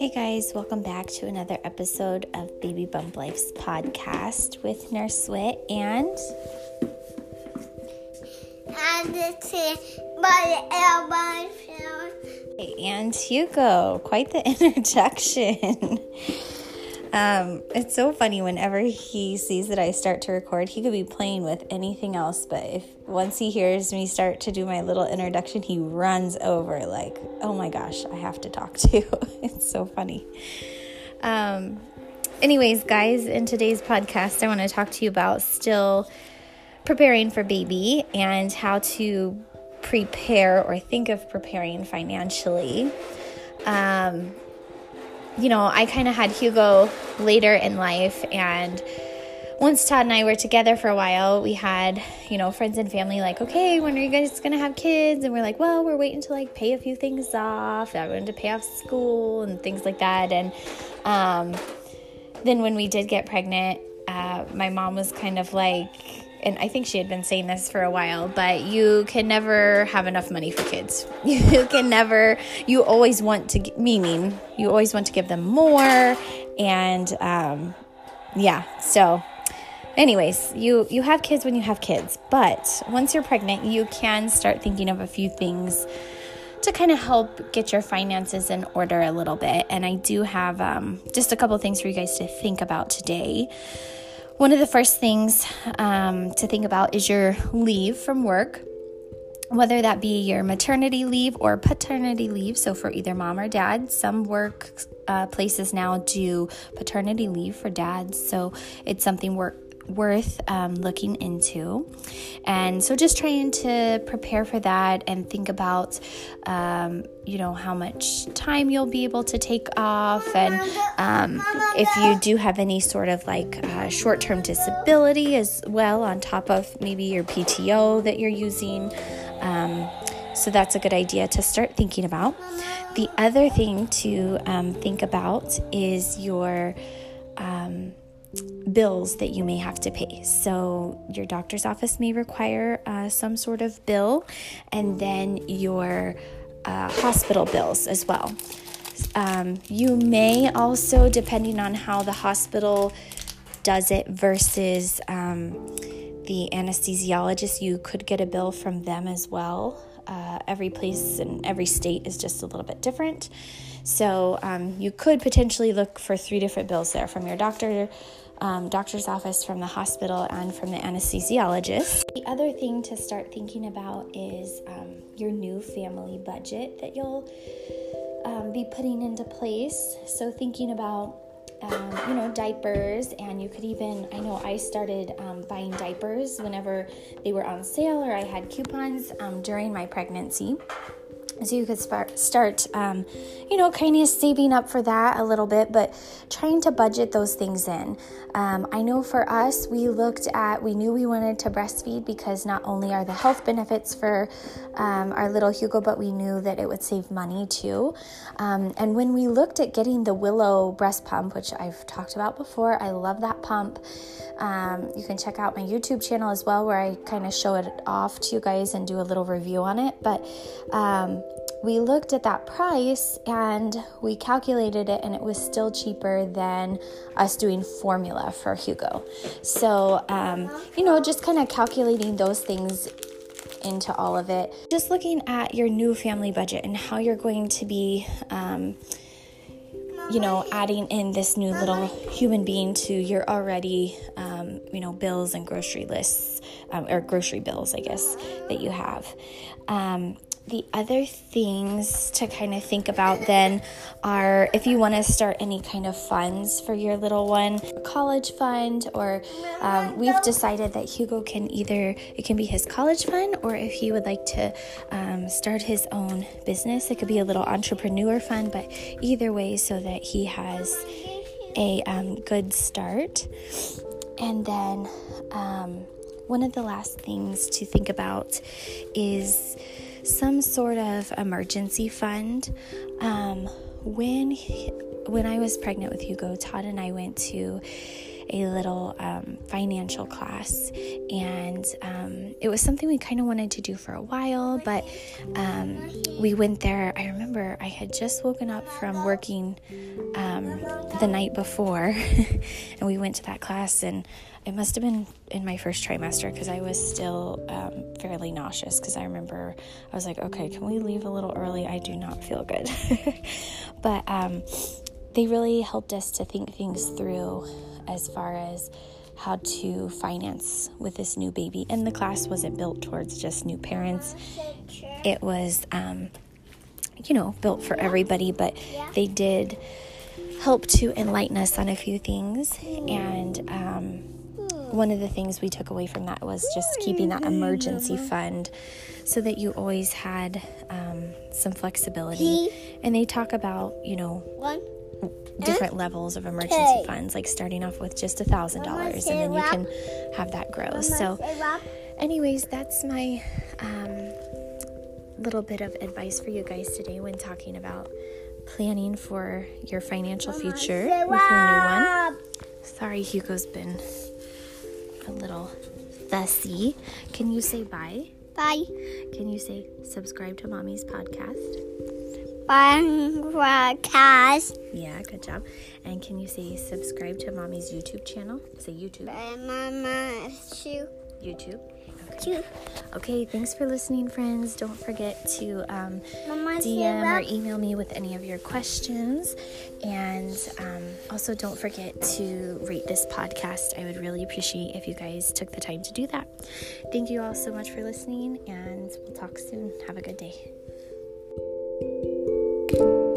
Hey guys, welcome back to another episode of Baby Bump Life's podcast with Nurse Wit and and it's my and Hugo. Quite the interjection. Um, it's so funny whenever he sees that I start to record, he could be playing with anything else, but if once he hears me start to do my little introduction, he runs over like, "Oh my gosh, I have to talk to you." it's so funny. Um, anyways, guys, in today's podcast, I want to talk to you about still preparing for baby and how to prepare or think of preparing financially. Um, you know, I kind of had Hugo later in life. And once Todd and I were together for a while, we had, you know, friends and family like, okay, when are you guys to have kids? And we're like, well, we're waiting to like pay a few things off. I'm going to pay off school and things like that. And um, then when we did get pregnant, uh, my mom was kind of like, and I think she had been saying this for a while, but you can never have enough money for kids. You can never, you always want to, meaning, you always want to give them more. And um, yeah, so anyways you you have kids when you have kids but once you're pregnant you can start thinking of a few things to kind of help get your finances in order a little bit. And i do have um, just a couple things for you guys to think about today. One of the first things um, to think about is your leave from work, whether that be your maternity leave or paternity leave. So, for either mom or dad, some work uh, places now do paternity leave for dads. So, it's something work worth um, looking into. And so just trying to prepare for that and think about, um, you know, how much time you'll be able to take off. And um, if you do have any sort of like uh, short term disability as well, on top of maybe your PTO that you're using. Um, so that's a good idea to start thinking about. The other thing to um, think about is your um, bills that you may have to pay. So, your doctor's office may require uh, some sort of bill, and then your uh, hospital bills as well. Um, you may also, depending on how the hospital does it versus um, the anesthesiologist, you could get a bill from them as well. Uh, every place and every state is just a little bit different. So um, you could potentially look for three different bills there from your doctor, um, doctor's office, from the hospital, and from the anesthesiologist. The other thing to start thinking about is um, your new family budget that you'll um, be putting into place. So thinking about um, you know, diapers, and you could even, I know I started um, buying diapers whenever they were on sale or I had coupons um, during my pregnancy so you could start um, you know kind of saving up for that a little bit but trying to budget those things in. Um, i know for us we looked at we knew we wanted to breastfeed because not only are the health benefits for um, our little hugo but we knew that it would save money too. Um, and when we looked at getting the willow breast pump which i've talked about before i love that pump. Um, you can check out my youtube channel as well where i kind of show it off to you guys and do a little review on it. But um, we looked at that price and we calculated it, and it was still cheaper than us doing formula for Hugo. So, um, you know, just kind of calculating those things into all of it. Just looking at your new family budget and how you're going to be. Um, you know, adding in this new little human being to your already, um, you know, bills and grocery lists, um, or grocery bills, I guess, that you have. Um, the other things to kind of think about then are if you want to start any kind of funds for your little one, college fund, or um, we've decided that Hugo can either, it can be his college fund, or if he would like to um, start his own business, it could be a little entrepreneur fund, but either way, so that he has a um, good start. And then, um, one of the last things to think about is some sort of emergency fund. Um, when when I was pregnant with Hugo, Todd and I went to a little um, financial class, and um, it was something we kind of wanted to do for a while, but um, we went there. I remember I had just woken up from working um, the night before, and we went to that class, and it must have been in my first trimester because I was still um, fairly nauseous. Because I remember I was like, okay, can we leave a little early? I do not feel good. but um, they really helped us to think things through as far as how to finance with this new baby. And the class wasn't built towards just new parents, it was, um, you know, built for everybody, but they did help to enlighten us on a few things. And um, one of the things we took away from that was just keeping that emergency fund so that you always had um, some flexibility. And they talk about, you know. Different levels of emergency funds, like starting off with just a thousand dollars, and then you can have that grow. So, anyways, that's my um, little bit of advice for you guys today when talking about planning for your financial future with your new one. Sorry, Hugo's been a little fussy. Can you say bye? Bye. Can you say subscribe to mommy's podcast? Bye. Broadcast. Yeah, good job. And can you say subscribe to mommy's YouTube channel? Say YouTube. Bye, Mama. Shoe. YouTube. Shoe. Okay, thanks for listening, friends. Don't forget to um, DM or email me with any of your questions. And um, also, don't forget to rate this podcast. I would really appreciate if you guys took the time to do that. Thank you all so much for listening, and we'll talk soon. Have a good day thank you